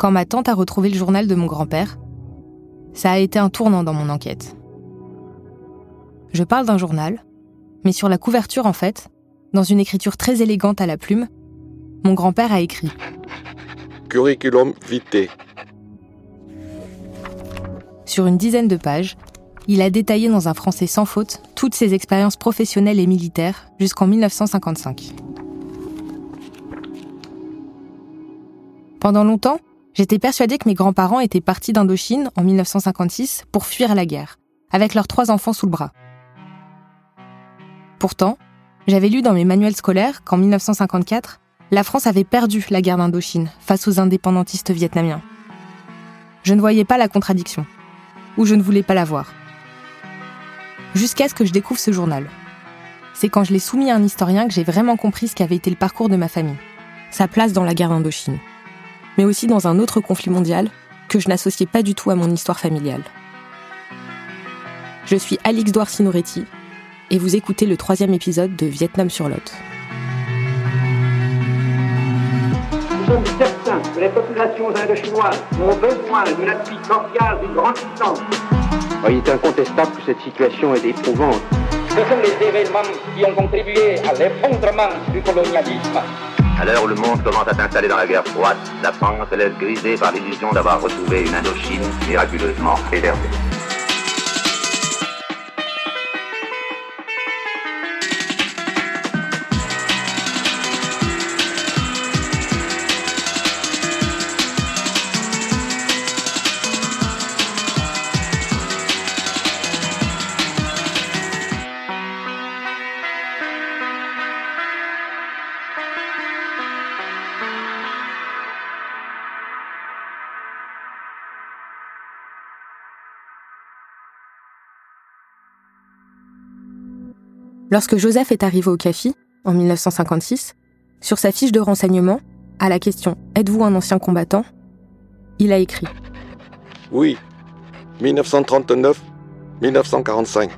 quand ma tante a retrouvé le journal de mon grand-père, ça a été un tournant dans mon enquête. Je parle d'un journal, mais sur la couverture en fait, dans une écriture très élégante à la plume, mon grand-père a écrit Curriculum vitae. Sur une dizaine de pages, il a détaillé dans un français sans faute toutes ses expériences professionnelles et militaires jusqu'en 1955. Pendant longtemps, j'étais persuadée que mes grands-parents étaient partis d'Indochine en 1956 pour fuir la guerre, avec leurs trois enfants sous le bras. Pourtant, j'avais lu dans mes manuels scolaires qu'en 1954, la France avait perdu la guerre d'Indochine face aux indépendantistes vietnamiens. Je ne voyais pas la contradiction, ou je ne voulais pas la voir. Jusqu'à ce que je découvre ce journal. C'est quand je l'ai soumis à un historien que j'ai vraiment compris ce qu'avait été le parcours de ma famille, sa place dans la guerre d'Indochine, mais aussi dans un autre conflit mondial que je n'associais pas du tout à mon histoire familiale. Je suis Alix Douarcy-Noretti et vous écoutez le troisième épisode de Vietnam sur Lot. Nous sommes certains que les populations indochinoises ont besoin de l'appui cordial d'une grande puissance. Il est incontestable que cette situation est éprouvante. Ce sont les événements qui ont contribué à l'effondrement du colonialisme. À l'heure où le monde commence à s'installer dans la guerre froide, la France se laisse griser par l'illusion d'avoir retrouvé une Indochine miraculeusement préservée. Lorsque Joseph est arrivé au CAFI, en 1956, sur sa fiche de renseignement, à la question Êtes-vous un ancien combattant? il a écrit Oui, 1939-1945.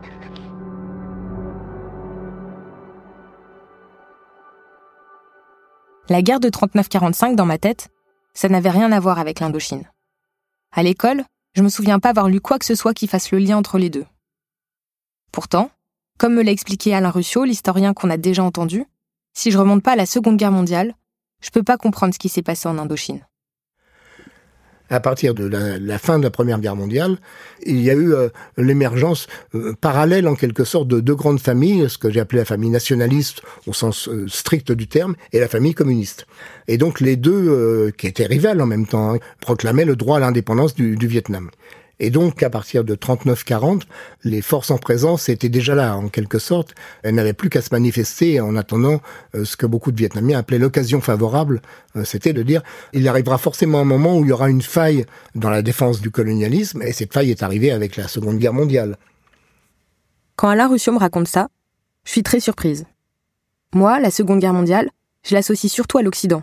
La guerre de 39-45 dans ma tête, ça n'avait rien à voir avec l'Indochine. À l'école, je me souviens pas avoir lu quoi que ce soit qui fasse le lien entre les deux. Pourtant, comme me l'a expliqué Alain Ruscio, l'historien qu'on a déjà entendu, si je remonte pas à la Seconde Guerre mondiale, je peux pas comprendre ce qui s'est passé en Indochine. À partir de la, fin de la Première Guerre mondiale, il y a eu euh, l'émergence euh, parallèle en quelque sorte de deux grandes familles, ce que j'ai appelé la famille nationaliste au sens euh, strict du terme, et la famille communiste. Et donc les deux, qui étaient rivales en même temps, hein, proclamaient le droit à l'indépendance du, du Vietnam. Et donc, à partir de 39-40, les forces en présence étaient déjà là, en quelque sorte. Elles n'avaient plus qu'à se manifester en attendant euh, ce que beaucoup de Vietnamiens appelaient l'occasion favorable. Euh, c'était de dire, il arrivera forcément un moment où il y aura une faille dans la défense du colonialisme, et cette faille est arrivée avec la Seconde Guerre mondiale. Quand Alain Ruscio me raconte ça, je suis très surprise. Moi, la Seconde Guerre mondiale, je l'associe surtout à l'Occident.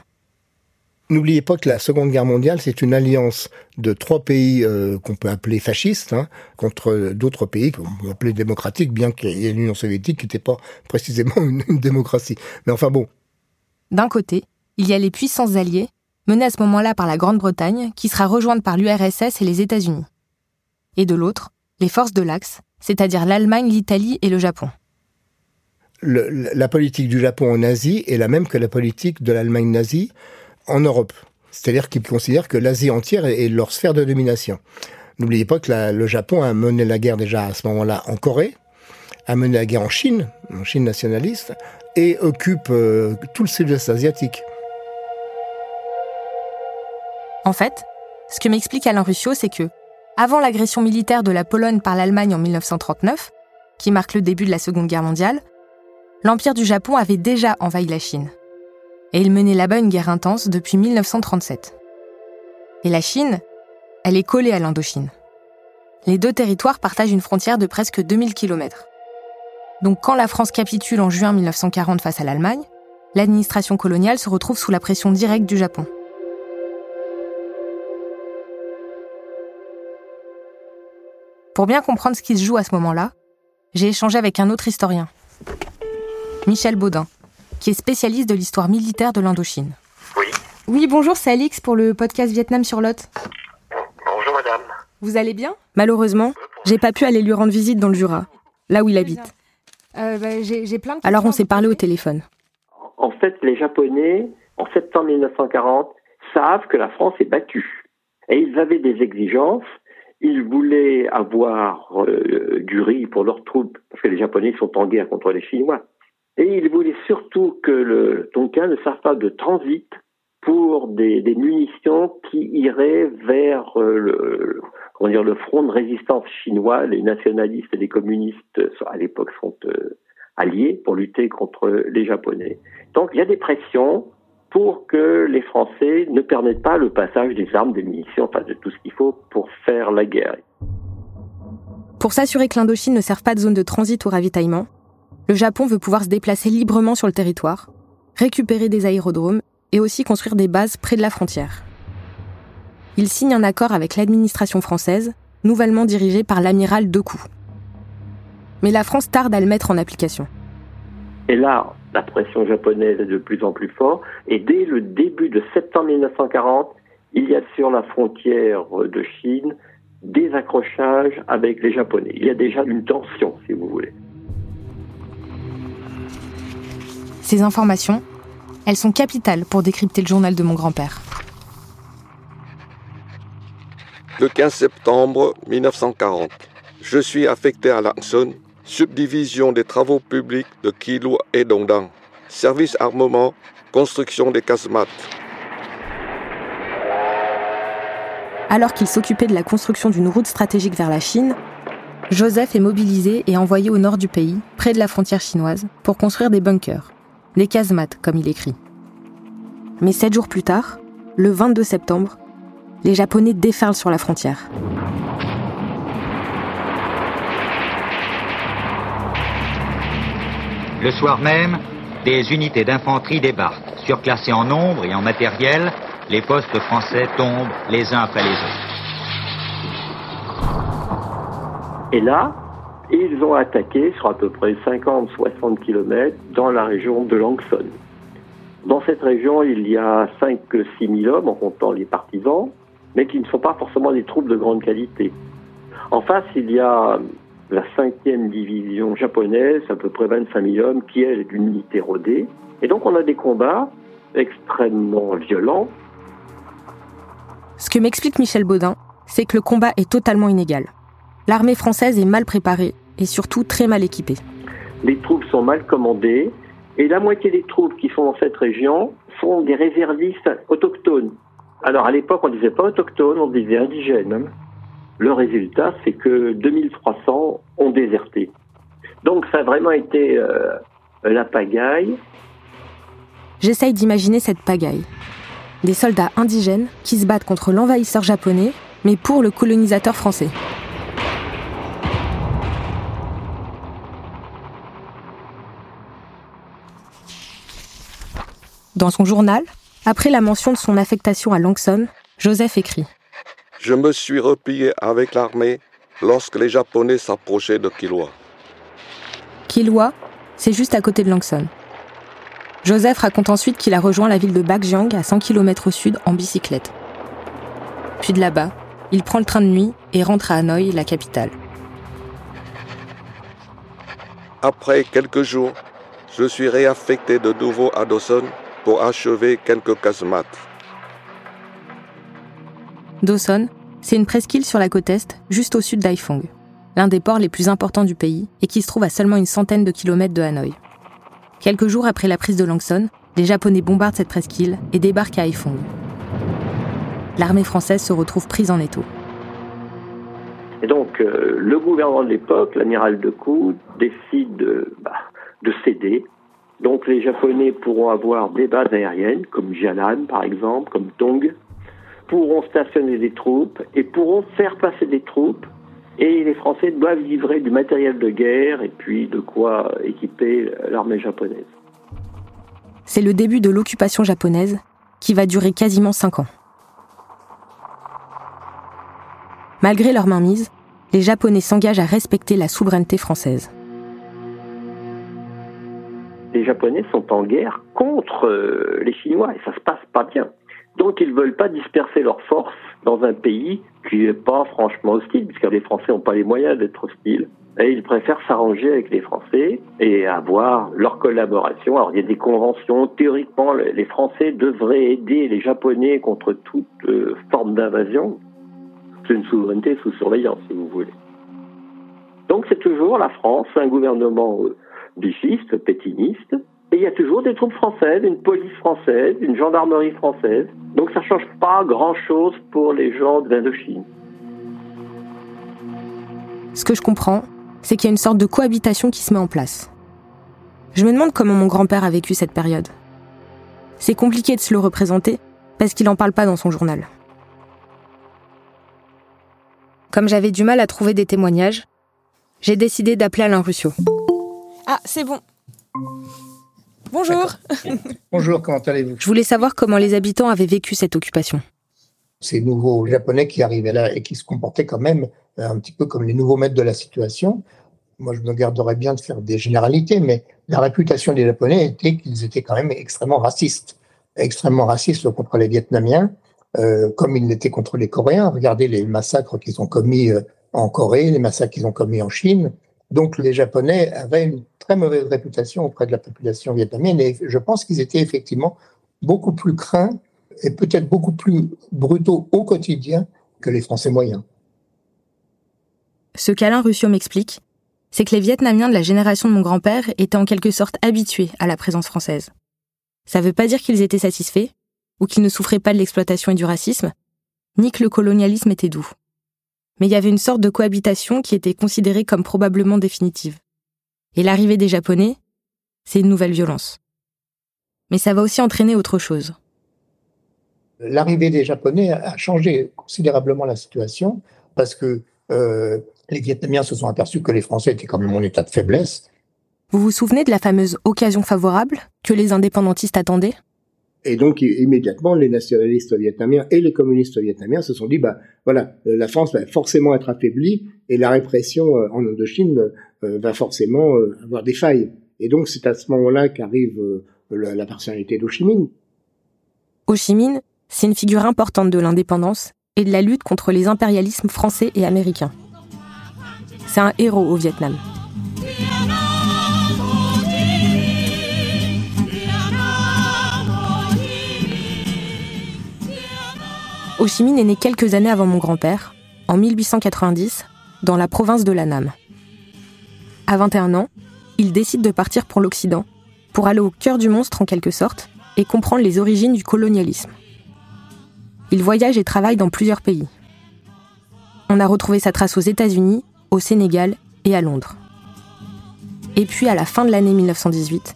N'oubliez pas que la Seconde Guerre mondiale, c'est une alliance de trois pays euh, qu'on peut appeler fascistes hein, contre d'autres pays qu'on peut appeler démocratiques, bien qu'il y ait l'Union soviétique qui n'était pas précisément une, une, démocratie. Mais enfin bon. D'un côté, il y a les puissances alliées, menées à ce moment-là par la Grande-Bretagne, qui sera rejointe par l'URSS et les États-Unis. Et de l'autre, les forces de l'Axe, c'est-à-dire l'Allemagne, l'Italie et le Japon. Le, la politique du Japon en Asie est la même que la politique de l'Allemagne nazie en Europe. C'est-à-dire qu'ils considèrent que l'Asie entière est leur sphère de domination. N'oubliez pas que le Japon a mené la guerre déjà à ce moment-là en Corée, a mené la guerre en Chine, en Chine nationaliste, et occupe euh, tout le sud-est asiatique. En fait, ce que m'explique Alain Ruscio, c'est que, avant l'agression militaire de la Pologne par l'Allemagne en 1939, qui marque le début de la Seconde Guerre mondiale, l'Empire du Japon avait déjà envahi la Chine et il menait là-bas une guerre intense depuis 1937. Et la Chine, elle est collée à l'Indochine. Les deux territoires partagent une frontière de presque 2000 km. Donc quand la France capitule en juin 1940 face à l'Allemagne, l'administration coloniale se retrouve sous la pression directe du Japon. Pour bien comprendre ce qui se joue à ce moment-là, j'ai échangé avec un autre historien, Michel Baudin, qui est spécialiste de l'histoire militaire de l'Indochine. Oui. Oui, bonjour, c'est Alix pour le podcast Vietnam sur Lot. Bonjour madame. Vous allez bien? Malheureusement, j'ai pas pu aller lui rendre visite dans le Jura, là où il habite. Euh, bah, j'ai plein de Alors on s'est parlé au téléphone. En fait, les Japonais, en septembre 1940, savent que la France est battue. Et ils avaient des exigences. Ils voulaient avoir euh, du riz pour leurs troupes, parce que les Japonais sont en guerre contre les Chinois. Et ils voulaient surtout que le Tonkin ne serve pas de transit pour des, munitions qui iraient vers euh, le, comment dire, le front de résistance chinois. Les nationalistes et les communistes, à l'époque, sont euh, alliés pour lutter contre les Japonais. Donc il y a des pressions pour que les Français ne permettent pas le passage des armes, des munitions, enfin de tout ce qu'il faut pour faire la guerre. Pour s'assurer que l'Indochine ne serve pas de zone de transit ou ravitaillement, le Japon veut pouvoir se déplacer librement sur le territoire, récupérer des aérodromes et aussi construire des bases près de la frontière. Il signe un accord avec l'administration française, nouvellement dirigée par l'amiral Decoux. Mais la France tarde à le mettre en application. Et là, la pression japonaise est de plus en plus forte. Et dès le début de septembre 1940, il y a sur la frontière de Chine des accrochages avec les Japonais. Il y a déjà une tension, si vous voulez. Ces informations, elles sont capitales pour décrypter le journal de mon grand-père. Le 15 septembre 1940, je suis affecté à Lacson, subdivision des travaux publics de Kilo et Dongdang, service armement, construction des casemates. Alors qu'il s'occupait de la construction d'une route stratégique vers la Chine, Joseph est mobilisé et envoyé au nord du pays, près de la frontière chinoise, pour construire des bunkers les casemates, comme il écrit. Mais sept jours plus tard, le 22 septembre, les Japonais déferlent sur la frontière. Le soir même, des unités d'infanterie débarquent. Surclassés en nombre et en matériel, les postes français tombent les uns après les autres. Et là, ils ont attaqué sur à peu près 50-60 km dans la région de Langson. Dans cette région, il y a 5-6 000 hommes, en comptant les partisans, mais qui ne sont pas forcément des troupes de grande qualité. En face, il y a la 5e division japonaise, à peu près 25 000 hommes, qui est d'une unité rodée. Et donc on a des combats extrêmement violents. Ce que m'explique Michel Baudin, c'est que le combat est totalement inégal. L'armée française est mal préparée et surtout très mal équipée. Les troupes sont mal commandées et la moitié des troupes qui sont dans cette région sont des réservistes autochtones. Alors à l'époque, on ne disait pas autochtones, on disait indigènes. Le résultat, c'est que 2300 ont déserté. Donc ça a vraiment été euh, la pagaille. J'essaye d'imaginer cette pagaille. Des soldats indigènes qui se battent contre l'envahisseur japonais, mais pour le colonisateur français. Dans son journal, après la mention de son affectation à Langson, Joseph écrit Je me suis replié avec l'armée lorsque les Japonais s'approchaient de Kilwa. Kilwa, c'est juste à côté de Langson. Joseph raconte ensuite qu'il a rejoint la ville de Bakjiang à 100 km au sud en bicyclette. Puis de là-bas, il prend le train de nuit et rentre à Hanoï, la capitale. Après quelques jours, je suis réaffecté de nouveau à Dawson pour achever quelques casemates. Dawson, c'est une presqu'île sur la côte est, juste au sud d'Haiphong, l'un des ports les plus importants du pays et qui se trouve à seulement une centaine de kilomètres de Hanoï. Quelques jours après la prise de Langson, les Japonais bombardent cette presqu'île et débarquent à Haiphong. L'armée française se retrouve prise en étau. Et donc, euh, le gouvernement de l'époque, l'amiral de Decoux, décide bah, de céder donc les Japonais pourront avoir des bases aériennes, comme Jalan par exemple, comme Tong, pourront stationner des troupes et pourront faire passer des troupes. Et les Français doivent livrer du matériel de guerre et puis de quoi équiper l'armée japonaise. C'est le début de l'occupation japonaise qui va durer quasiment cinq ans. Malgré leur mainmise, les Japonais s'engagent à respecter la souveraineté française les Japonais sont en guerre contre euh, les Chinois et ça se passe pas bien. Donc ils veulent pas disperser leurs forces dans un pays qui n'est pas franchement hostile, puisque les Français n'ont pas les moyens d'être hostiles. Et ils préfèrent s'arranger avec les Français et avoir leur collaboration. Alors il y a des conventions, théoriquement les Français devraient aider les Japonais contre toute euh, forme d'invasion. C'est une souveraineté sous surveillance, si vous voulez. Donc c'est toujours la France, un gouvernement euh, bifiste, pétiniste, et il y a toujours des troupes françaises, une police française, une gendarmerie française. Donc ça ne change pas grand-chose pour les gens d'Indochine. Ce que je comprends, c'est qu'il y a une sorte de cohabitation qui se met en place. Je me demande comment mon grand-père a vécu cette période. C'est compliqué de se le représenter parce qu'il n'en parle pas dans son journal. Comme j'avais du mal à trouver des témoignages, j'ai décidé d'appeler Alain Ruscio. Ah, c'est bon. Bonjour. Bonjour, comment allez-vous? Je voulais savoir comment les habitants avaient vécu cette occupation. Ces nouveaux Japonais qui arrivaient là et qui se comportaient quand même euh, un petit peu comme les nouveaux maîtres de la situation. Moi, je me garderais bien de faire des généralités, mais la réputation des Japonais était qu'ils étaient quand même extrêmement racistes. Extrêmement racistes contre les Vietnamiens, euh, comme ils l'étaient contre les Coréens. Regardez les massacres qu'ils ont commis euh, en Corée, les massacres qu'ils ont commis en Chine. Donc les Japonais avaient une très mauvaise réputation auprès de la population vietnamienne et je pense qu'ils étaient effectivement beaucoup plus craints et peut-être beaucoup plus brutaux au quotidien que les Français moyens. Ce qu'Alain Ruscio m'explique, c'est que les Vietnamiens de la génération de mon grand-père étaient en quelque sorte habitués à la présence française. Ça ne veut pas dire qu'ils étaient satisfaits, ou qu'ils ne souffraient pas de l'exploitation et du racisme, ni que le colonialisme était doux mais il y avait une sorte de cohabitation qui était considérée comme probablement définitive. Et l'arrivée des Japonais, c'est une nouvelle violence. Mais ça va aussi entraîner autre chose. L'arrivée des Japonais a changé considérablement la situation parce que euh, les Vietnamiens se sont aperçus que les Français étaient quand même en état de faiblesse. Vous vous souvenez de la fameuse occasion favorable que les indépendantistes attendaient? Et donc immédiatement, les nationalistes vietnamiens et les communistes vietnamiens se sont dit, bah voilà, euh, la France va forcément être affaiblie et la répression euh, en Indochine euh, va forcément avoir des failles. Et donc c'est à ce moment-là qu'arrive la personnalité d'Ho Chi Minh. Ho Chi Minh, c'est une figure importante de l'indépendance et de la lutte contre les impérialismes français et américains. C'est un héros au Vietnam. Ho est né quelques années avant mon grand-père, en 1890, dans la province de l'Annam. À 21 ans, il décide de partir pour l'Occident, pour aller au cœur du monstre en quelque sorte, et comprendre les origines du colonialisme. Il voyage et travaille dans plusieurs pays. On a retrouvé sa trace aux États-Unis, au Sénégal et à Londres. Et puis à la fin de l'année 1918,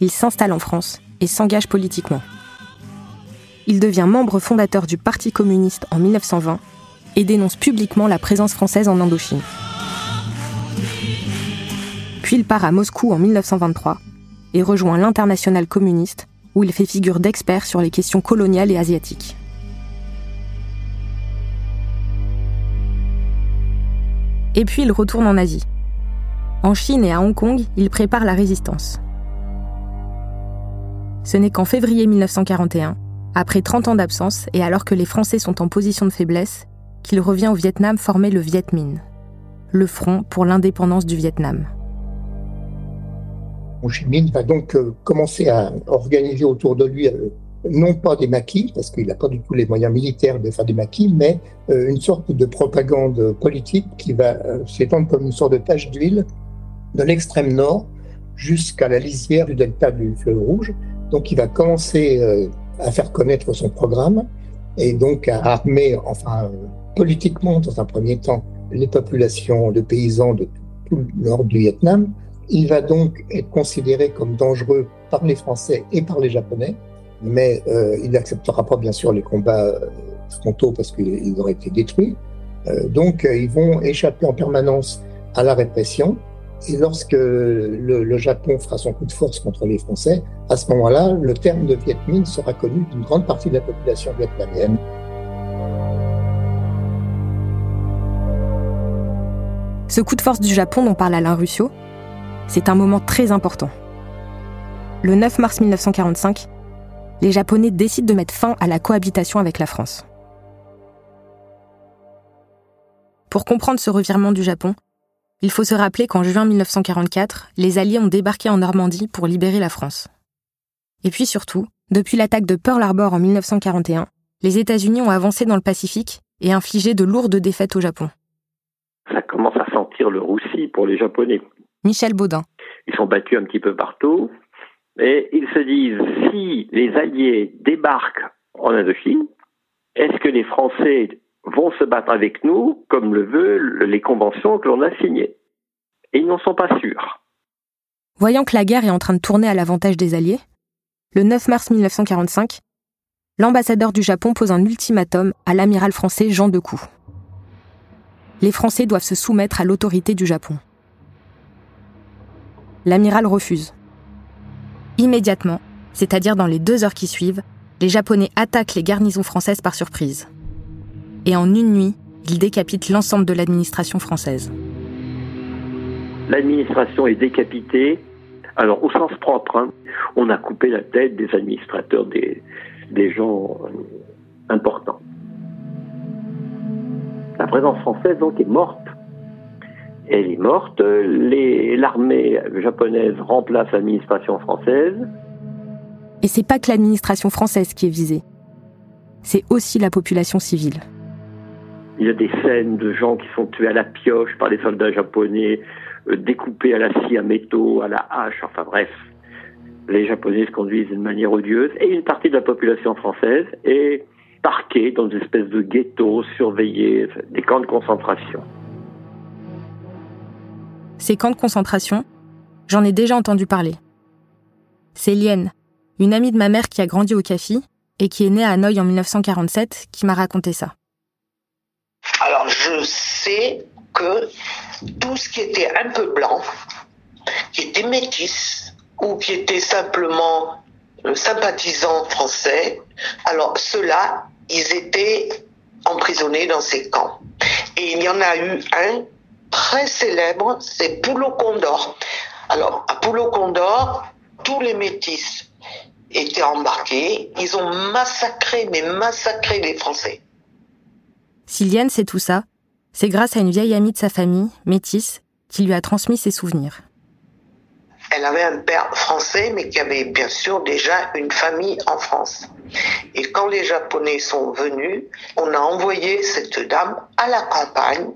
il s'installe en France et s'engage politiquement. Il devient membre fondateur du Parti communiste en 1920 et dénonce publiquement la présence française en Indochine. Puis il part à Moscou en 1923 et rejoint l'Internationale communiste où il fait figure d'expert sur les questions coloniales et asiatiques. Et puis il retourne en Asie. En Chine et à Hong Kong, il prépare la résistance. Ce n'est qu'en février 1941 après 30 ans d'absence et alors que les Français sont en position de faiblesse, qu'il revient au Vietnam former le Viet Minh, le front pour l'indépendance du Vietnam. Ho Chi Minh va donc euh, commencer à organiser autour de lui euh, non pas des maquis, parce qu'il n'a pas du tout les moyens militaires de faire des maquis, mais euh, une sorte de propagande politique qui va s'étendre comme une sorte de tache d'huile de l'extrême nord jusqu'à la lisière du delta du fleuve Rouge. Donc il va commencer à faire connaître son programme et donc à armer, enfin, politiquement, dans un premier temps, les populations de paysans de tout le nord du Vietnam. Il va donc être considéré comme dangereux par les Français et par les Japonais, mais euh, il n'acceptera pas bien sûr les combats euh, frontaux parce qu'ils auraient été détruits. Euh, donc ils vont échapper en permanence à la répression et lorsque le, Japon fera son coup de force contre les Français, à ce moment-là, le terme de Viet Minh sera connu d'une grande partie de la population vietnamienne. Ce coup de force du Japon dont parle Alain Ruscio, c'est un moment très important. Le 9 mars 1945, les Japonais décident de mettre fin à la cohabitation avec la France. Pour comprendre ce revirement du Japon, il faut se rappeler qu'en juin 1944, les Alliés ont débarqué en Normandie pour libérer la France. Et puis surtout, depuis l'attaque de Pearl Harbor en 1941, les États-Unis ont avancé dans le Pacifique et infligé de lourdes défaites au Japon. Ça commence à sentir le roussi pour les Japonais. Michel Baudin. Ils sont battus un petit peu partout. Et ils se disent, si les Alliés débarquent en Indochine, est-ce que les Français vont se battre avec nous, comme le veulent les conventions que l'on a signées Et ils n'en sont pas sûrs. Voyant que la guerre est en train de tourner à l'avantage des Alliés, le 9 mars 1945, l'ambassadeur du Japon pose un ultimatum à l'amiral français Jean Decoux. Les Français doivent se soumettre à l'autorité du Japon. L'amiral refuse. Immédiatement, c'est-à-dire dans les deux heures qui suivent, les Japonais attaquent les garnisons françaises par surprise. Et en une nuit, ils décapitent l'ensemble de l'administration française. L'administration est décapitée. Alors, au sens propre, hein, on a coupé la tête des administrateurs, des, des gens euh, importants. La présence française, donc, est morte. Elle est morte. L'armée japonaise remplace l'administration française. Et c'est pas que l'administration française qui est visée. C'est aussi la population civile. Il y a des scènes de gens qui sont tués à la pioche par les soldats japonais, euh, découpés à la scie à métaux, à la hache, enfin bref. Les Japonais se conduisent d'une manière odieuse et une partie de la population française est parquée dans une espèce de ghetto surveillé, des camps de concentration. Ces camps de concentration, j'en ai déjà entendu parler. C'est Lienne, une amie de ma mère qui a grandi au Café et qui est née à Hanoï en 1947, qui m'a raconté ça. Alors je sais que tout ce qui était un peu blanc, qui était métis ou qui était simplement euh, sympathisant français, alors ceux-là, ils étaient emprisonnés dans ces camps. Et il y en a eu un très célèbre, c'est Poulo Condor. Alors, à Poulo Condor, tous les métis étaient embarqués. Ils ont massacré, mais massacré les Français. Siliane sait tout ça, c'est grâce à une vieille amie de sa famille, métisse, qui lui a transmis ses souvenirs. Elle avait un père français, mais qui avait bien sûr déjà une famille en France. Et quand les Japonais sont venus, on a envoyé cette dame à la campagne.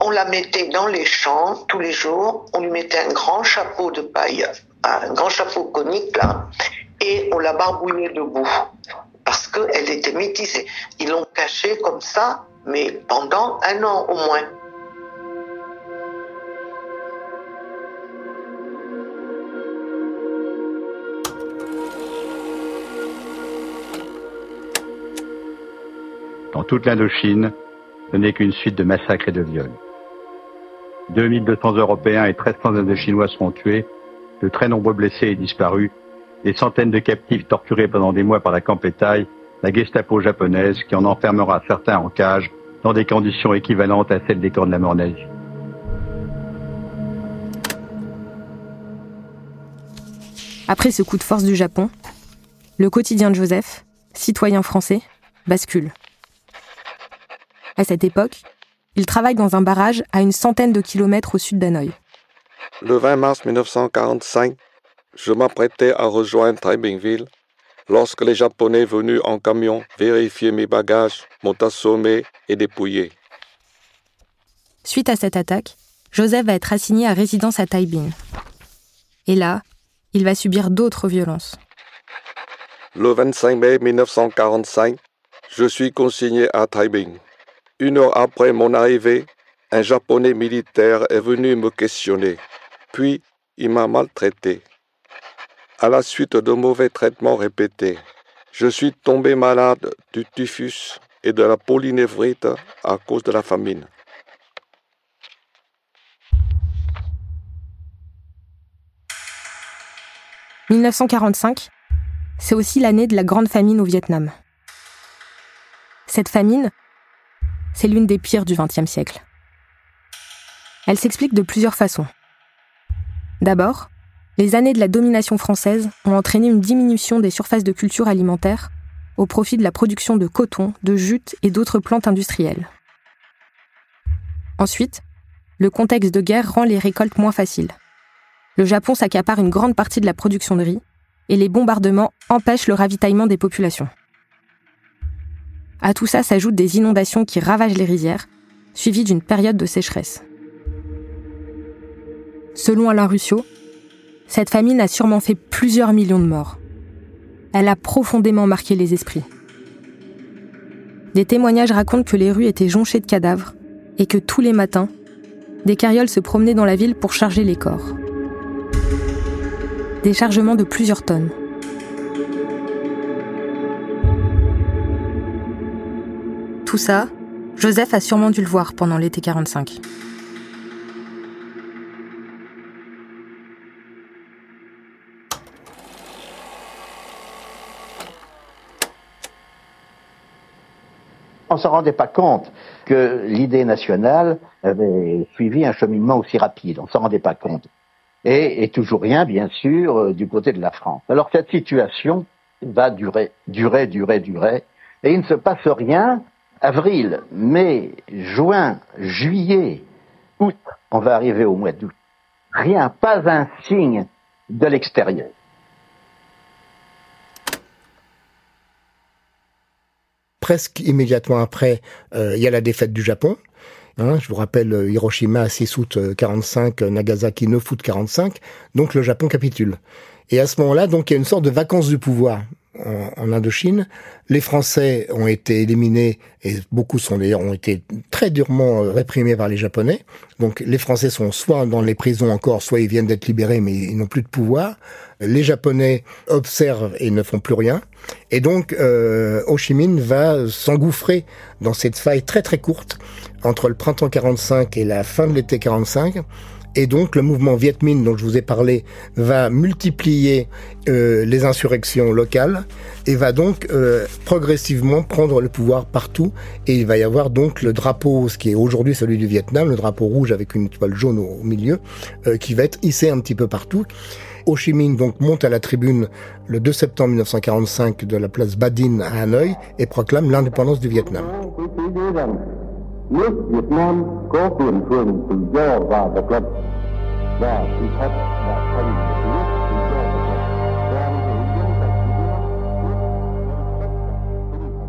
On la mettait dans les champs tous les jours. On lui mettait un grand chapeau de paille, un grand chapeau conique là, et on la barbouillait debout qu'elle était métissée. Ils l'ont cachée comme ça, mais pendant un an au moins. Dans toute l'Indochine, ce n'est qu'une suite de massacres et de viols. 2200 Européens et 1300 Indochinois seront tués, de très nombreux blessés et disparus, des centaines de captifs torturés pendant des mois par la Campétaille, la Gestapo japonaise qui en enfermera certains en cage dans des conditions équivalentes à celles des camps de la mort nazie. Après ce coup de force du Japon, le quotidien de Joseph, citoyen français, bascule. À cette époque, il travaille dans un barrage à une centaine de kilomètres au sud d'Hanoï. Le 20 mars 1945, je m'apprêtais à rejoindre Taibingville lorsque les Japonais venus en camion vérifier mes bagages m'ont assommé et dépouillé. Suite à cette attaque, Joseph va être assigné à résidence à Taibing. Et là, il va subir d'autres violences. Le 25 mai 1945, je suis consigné à Taibing. Une heure après mon arrivée, un japonais militaire est venu me questionner. Puis, il m'a maltraité à la suite de mauvais traitements répétés. Je suis tombé malade du typhus et de la polynévrite à cause de la famine. « 1945, c'est aussi l'année de la grande famine au Vietnam. Cette famine, c'est l'une des pires du XXe siècle. Elle s'explique de plusieurs façons. D'abord, les années de la domination française ont entraîné une diminution des surfaces de culture alimentaire au profit de la production de coton, de jute et d'autres plantes industrielles. Ensuite, le contexte de guerre rend les récoltes moins faciles. Le Japon s'accapare une grande partie de la production de riz et les bombardements empêchent le ravitaillement des populations. À tout ça s'ajoutent des inondations qui ravagent les rizières, suivies d'une période de sécheresse. Selon Alain Ruscio, cette famine a sûrement fait plusieurs millions de morts. Elle a profondément marqué les esprits. Des témoignages racontent que les rues étaient jonchées de cadavres et que tous les matins, des carrioles se promenaient dans la ville pour charger les corps. Des chargements de plusieurs tonnes. Tout ça, Joseph a sûrement dû le voir pendant l'été 45. On ne se rendait pas compte que l'idée nationale avait suivi un cheminement aussi rapide. On ne s'en rendait pas compte. Et, et, toujours rien, bien sûr, euh, du côté de la France. Alors cette situation va durer, durer, durer, durer. Et il ne se passe rien. Avril, mai, juin, juillet, août, on va arriver au mois d'août. Rien, pas un signe de l'extérieur. Presque immédiatement après, euh, il y a la défaite du Japon. Hein, je vous rappelle euh, Hiroshima 6 août 45, euh, Nagasaki 9 août 45. Donc le Japon capitule. Et à ce moment-là, donc il y a une sorte de vacances du pouvoir en, Indochine. Les Français ont été éliminés et beaucoup sont d'ailleurs ont été très durement euh, réprimés par les Japonais. Donc les Français sont soit dans les prisons encore, soit ils viennent d'être libérés mais ils n'ont plus de pouvoir. Les Japonais observent et ne font plus rien. Et donc euh, Ho Chi Minh va s'engouffrer dans cette faille très très courte entre le printemps 45 et la fin de l'été 45 et donc le mouvement Viet Minh dont je vous ai parlé va multiplier euh, les insurrections locales et va donc euh, progressivement prendre le pouvoir partout. Et il va y avoir donc le drapeau, ce qui est aujourd'hui celui du Vietnam, le drapeau rouge avec une étoile jaune au, milieu, euh, qui va être hissé un petit peu partout. Ho Chi Minh donc monte à la tribune le 2 septembre 1945 de la place Badin à Hanoï et proclame l'indépendance du Vietnam.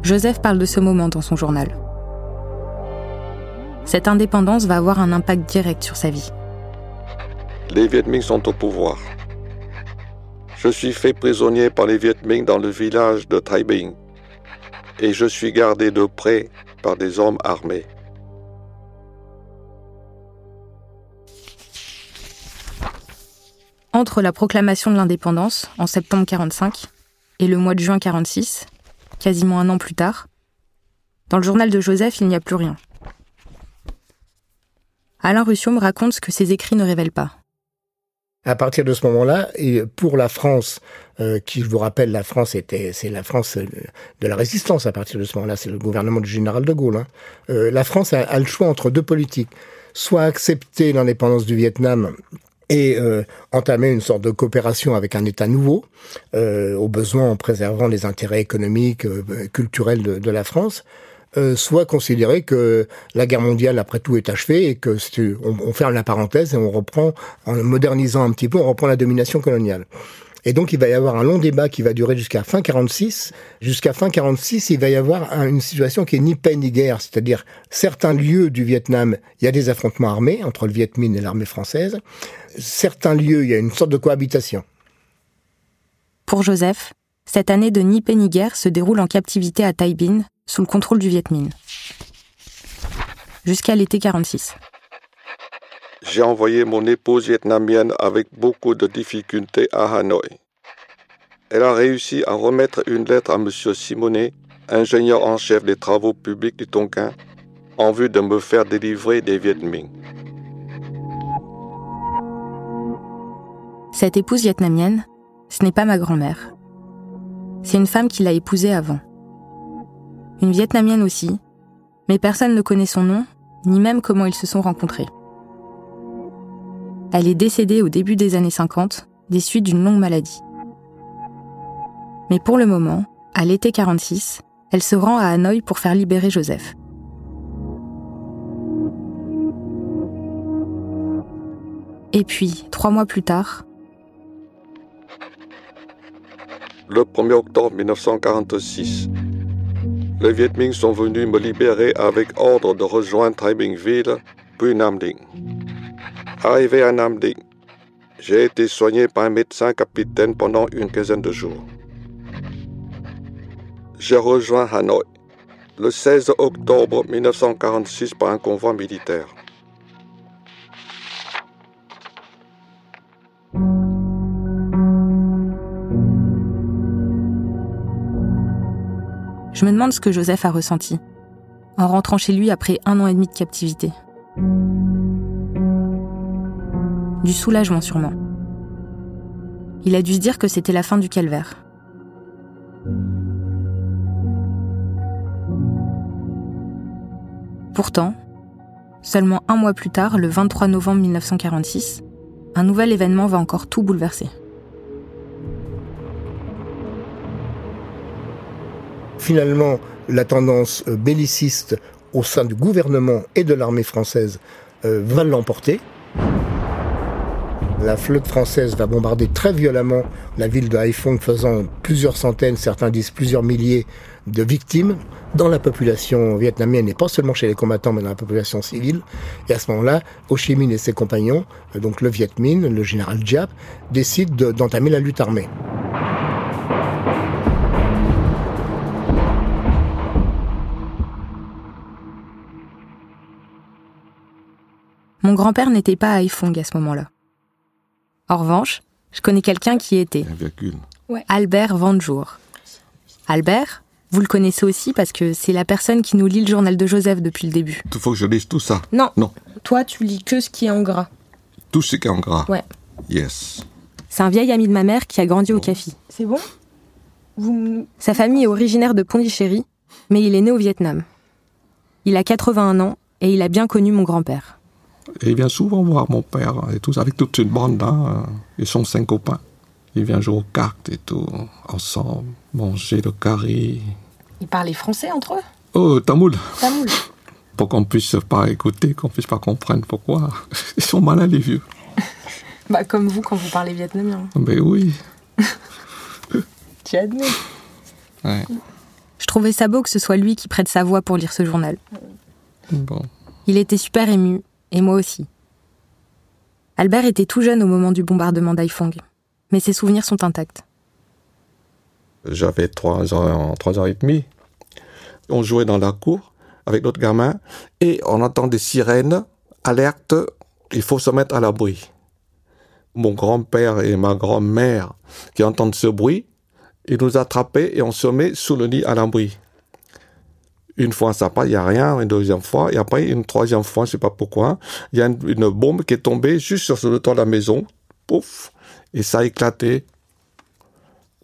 Joseph parle de ce moment dans son journal. Cette indépendance va avoir un impact direct sur sa vie. Les Viet Minh sont au pouvoir. Je suis fait prisonnier par les Viet Minh dans le village de Thai Binh et je suis gardé de près par des hommes armés. Entre la proclamation de l'indépendance, en septembre 45, et le mois de juin 46, quasiment un an plus tard, dans le journal de Joseph, il n'y a plus rien. Alain Ruscio me raconte ce que ses écrits ne révèlent pas. À partir de ce moment-là, et pour la France, euh, qui, je vous rappelle, la France était, c'est la France euh, de la résistance à partir de ce moment-là, c'est le gouvernement du général de Gaulle. Hein. Euh, la France a, le choix entre deux politiques soit accepter l'indépendance du Vietnam et euh, entamer une sorte de coopération avec un État nouveau, euh, au besoin en préservant les intérêts économiques, euh, culturels de, de, la France, euh, soit considérer que la guerre mondiale, après tout, est achevée et que on, on ferme la parenthèse et on reprend, en modernisant un petit peu, on reprend la domination coloniale. Et donc, il va y avoir un long débat qui va durer jusqu'à fin 46. Jusqu'à fin 46, il va y avoir une situation qui est ni paix ni guerre. C'est-à-dire, certains lieux du Vietnam, il y a des affrontements armés entre le Viet Minh et l'armée française. Certains lieux, il y a une sorte de cohabitation. Pour Joseph, cette année de ni paix ni guerre se déroule en captivité à Tai Binh, sous le contrôle du Viet Minh. Jusqu'à l'été 46. J'ai envoyé mon épouse vietnamienne avec beaucoup de difficultés à Hanoï. Elle a réussi à remettre une lettre à M. Simonet, ingénieur en chef des travaux publics du Tonkin, en vue de me faire délivrer des Viet Minh. Cette épouse vietnamienne, ce n'est pas ma grand-mère. C'est une femme qui l'a épousée avant. Une vietnamienne aussi, mais personne ne connaît son nom, ni même comment ils se sont rencontrés. Elle est décédée au début des années 50 des suites d'une longue maladie. Mais pour le moment, à l'été 46, elle se rend à Hanoï pour faire libérer Joseph. Et puis, trois mois plus tard, Le 1er octobre 1946, les Viet Minh sont venus me libérer avec ordre de rejoindre Thái Bình Ville, puis Nam Dinh. Arrivé à Nam Dinh, j'ai été soigné par un médecin capitaine pendant une quinzaine de jours. J'ai rejoint Hanoï le 16 octobre 1946 par un convoi militaire. Je me demande ce que Joseph a ressenti en rentrant chez lui après un an et demi de captivité. Du soulagement sûrement. Il a dû se dire que c'était la fin du calvaire. Pourtant, seulement un mois plus tard, le 23 novembre 1946, un nouvel événement va encore tout bouleverser. Finalement, la tendance euh, belliciste au sein du gouvernement et de l'armée française euh, va l'emporter. La flotte française va bombarder très violemment la ville de Haiphong, faisant plusieurs centaines, certains disent plusieurs milliers de victimes dans la population vietnamienne et pas seulement chez les combattants, mais dans la population civile. Et à ce moment-là, Ho Chi Minh et ses compagnons, euh, donc le Viet Minh, le général Giap, décident d'entamer la lutte armée. Mon grand-père n'était pas à Haiphong à ce moment-là. En revanche, je connais quelqu'un qui y était. Albert Vanjour. Albert, vous le connaissez aussi parce que c'est la personne qui nous lit le journal de Joseph depuis le début. Il faut que je lise tout ça. Non. Non. Toi, tu lis que ce qui est en gras. Tout ce qui est en gras. Ouais. Yes. C'est un vieil ami de ma mère qui a grandi au Cafi. C'est bon? Sa famille est originaire de Pondichéry, mais il est né au Vietnam. Il a 81 ans et il a bien connu mon grand-père. Et il vient souvent voir mon père et tout, avec toute une bande. Hein. Ils sont cinq copains. Ils viennent jouer aux cartes et tout, ensemble, manger le curry. Ils parlaient français entre eux? Oh, tamoul. Tamoul. Pour qu'on puisse pas écouter, qu'on puisse pas comprendre pourquoi. Ils sont malins, les vieux. bah, comme vous quand vous parlez vietnamien. Ben oui. tu admets. Ouais. Je trouvais ça beau que ce soit lui qui prête sa voix pour lire ce journal. Bon. Il était super ému et moi aussi. Albert était tout jeune au moment du bombardement d'Haiphong, mais ses souvenirs sont intacts. J'avais trois ans, trois ans et demi. On jouait dans la cour avec d'autres gamins et on entend des sirènes, alerte, il faut se mettre à l'abri. Mon grand-père et ma grand-mère qui entendent ce bruit, ils nous attrapaient et on se met sous le lit à l'abri. Une fois, ça passe, il n'y a rien. Une deuxième fois, et après, une troisième fois, je sais pas pourquoi, il y a une, bombe qui est tombée juste sur le toit de la maison. Pouf! Et ça a éclaté.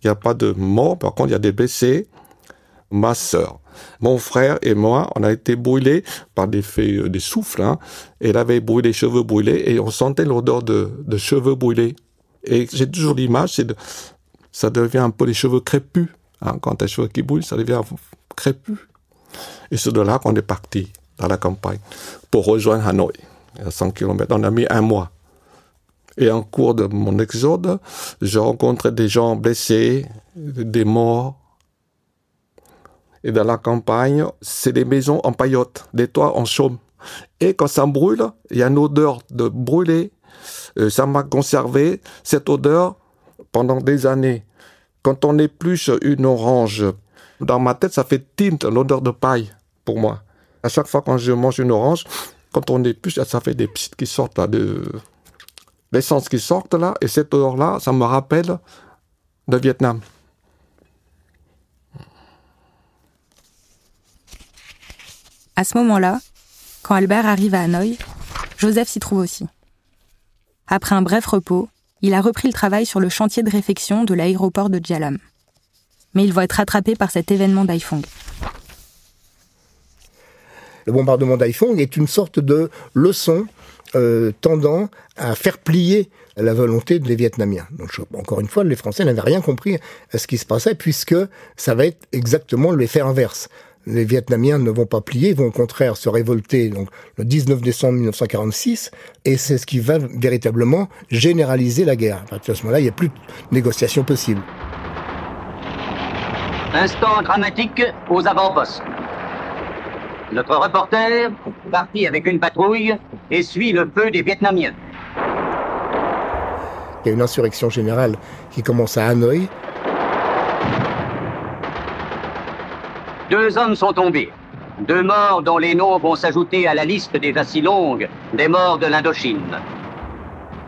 Il n'y a pas de mort, par contre, il y a des blessés. Ma sœur, mon frère et moi, on a été brûlés par des feux, des souffles, hein. Elle avait brûlé les cheveux brûlés, et on sentait l'odeur de, de cheveux brûlés. Et j'ai toujours l'image, ça devient un peu les cheveux crépus. Hein. Quand tu as les cheveux qui brûlent, ça devient crépus. Et c'est de là qu'on est parti dans la campagne pour rejoindre Hanoï, à 100 km. On a mis un mois. Et en cours de mon exode, j'ai rencontré des gens blessés, des morts. Et dans la campagne, c'est des maisons en paillotte, des toits en chaume. Et quand ça brûle, il y a une odeur de brûlé. Euh, ça m'a conservé cette odeur pendant des années. Quand on épluche une orange, dans ma tête, ça fait tinte, l'odeur de paille pour moi. À chaque fois quand je mange une orange, quand on épluche, ça fait des petites qui sortent là, de l'essence qui sortent là, et cette odeur-là, ça me rappelle le Vietnam. À ce moment-là, quand Albert arrive à Hanoï, Joseph s'y trouve aussi. Après un bref repos, il a repris le travail sur le chantier de réfection de l'aéroport de Djalam. Mais il va être rattrapé par cet événement d'Haiphong. Le bombardement d'Haiphong est une sorte de leçon euh, tendant à faire plier la volonté des Vietnamiens. Donc, encore une fois, les Français n'avaient rien compris à ce qui se passait, puisque ça va être exactement l'effet inverse les Vietnamiens ne vont pas plier, vont au contraire se révolter donc, le 19 décembre 1946, et c'est ce qui va véritablement généraliser la guerre. À partir de ce moment-là, il n'y a plus de négociation possible. Instant dramatique aux avant-postes. Notre reporter, parti avec une patrouille, essuie le feu des Vietnamiens. Il y a une insurrection générale qui commence à Hanoï, Deux hommes sont tombés. Deux morts dont les noms vont s'ajouter à la liste des longues des morts de l'Indochine.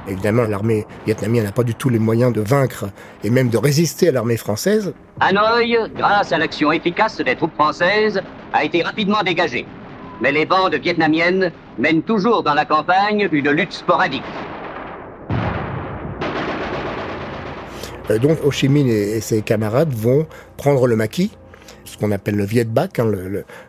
Évidemment, l'armée vietnamienne n'a pas du tout les moyens de vaincre et même de résister à l'armée française. Hanoï, grâce à l'action efficace des troupes françaises, a été rapidement dégagée. Mais les bandes vietnamiennes mènent toujours dans la campagne une lutte sporadique. Euh, donc Ho Chi Minh et ses camarades vont prendre le maquis ce qu'on appelle le Viet Bac, hein,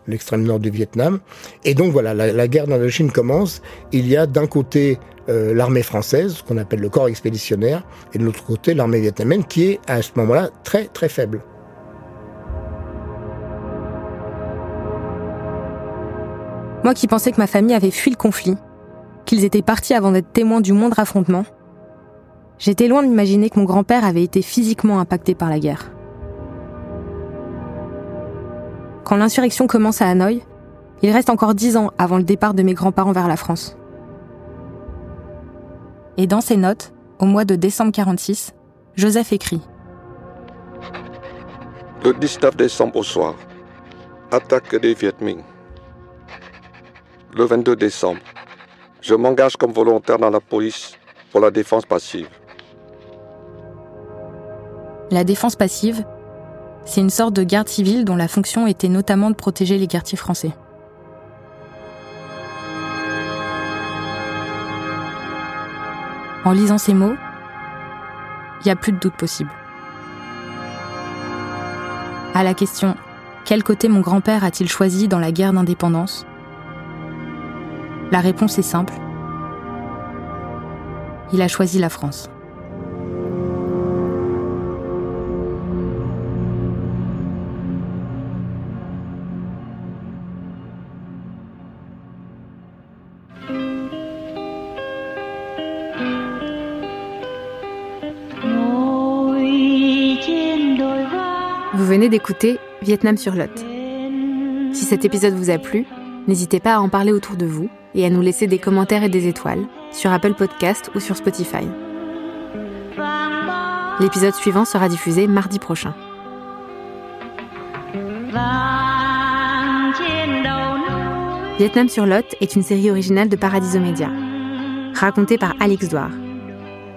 l'extrême nord du Vietnam. Et donc voilà, la, guerre d'Indochine commence. Il y a d'un côté euh, l'armée française, ce qu'on appelle le corps expéditionnaire, et de l'autre côté l'armée vietnamienne, qui est à ce moment-là très très faible. Moi qui pensais que ma famille avait fui le conflit, qu'ils étaient partis avant d'être témoins du moindre affrontement, j'étais loin d'imaginer que mon grand-père avait été physiquement impacté par la guerre. Quand l'insurrection commence à Hanoï, il reste encore dix ans avant le départ de mes grands-parents vers la France. Et dans ses notes, au mois de décembre 46, Joseph écrit Le 19 décembre au soir, attaque des Viet Minh. Le 22 décembre, je m'engage comme volontaire dans la police pour la défense passive. La défense passive, c'est une sorte de garde civile dont la fonction était notamment de protéger les quartiers français. En lisant ces mots, il n'y a plus de doute possible. À la question quel côté mon grand-père a-t-il choisi dans la guerre d'indépendance? La réponse est simple. Il a choisi la France. D'écouter Vietnam sur Lot. Si cet épisode vous a plu, n'hésitez pas à en parler autour de vous et à nous laisser des commentaires et des étoiles sur Apple Podcast ou sur Spotify. L'épisode suivant sera diffusé mardi prochain. Vietnam sur Lot est une série originale de Paradiso Media, racontée par Alix Douard.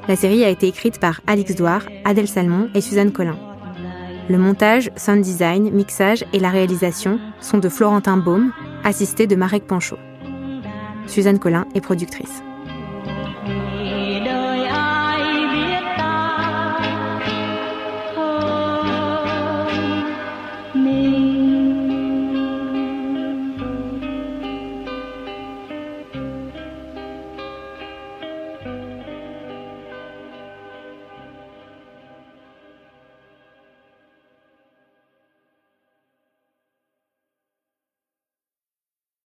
La série a été écrite par Alix Douard, Adèle Salmon et Suzanne Collin. Le montage, sound design, mixage et la réalisation sont de Florentin Baume, assisté de Marek Panchaud. Suzanne Collin est productrice.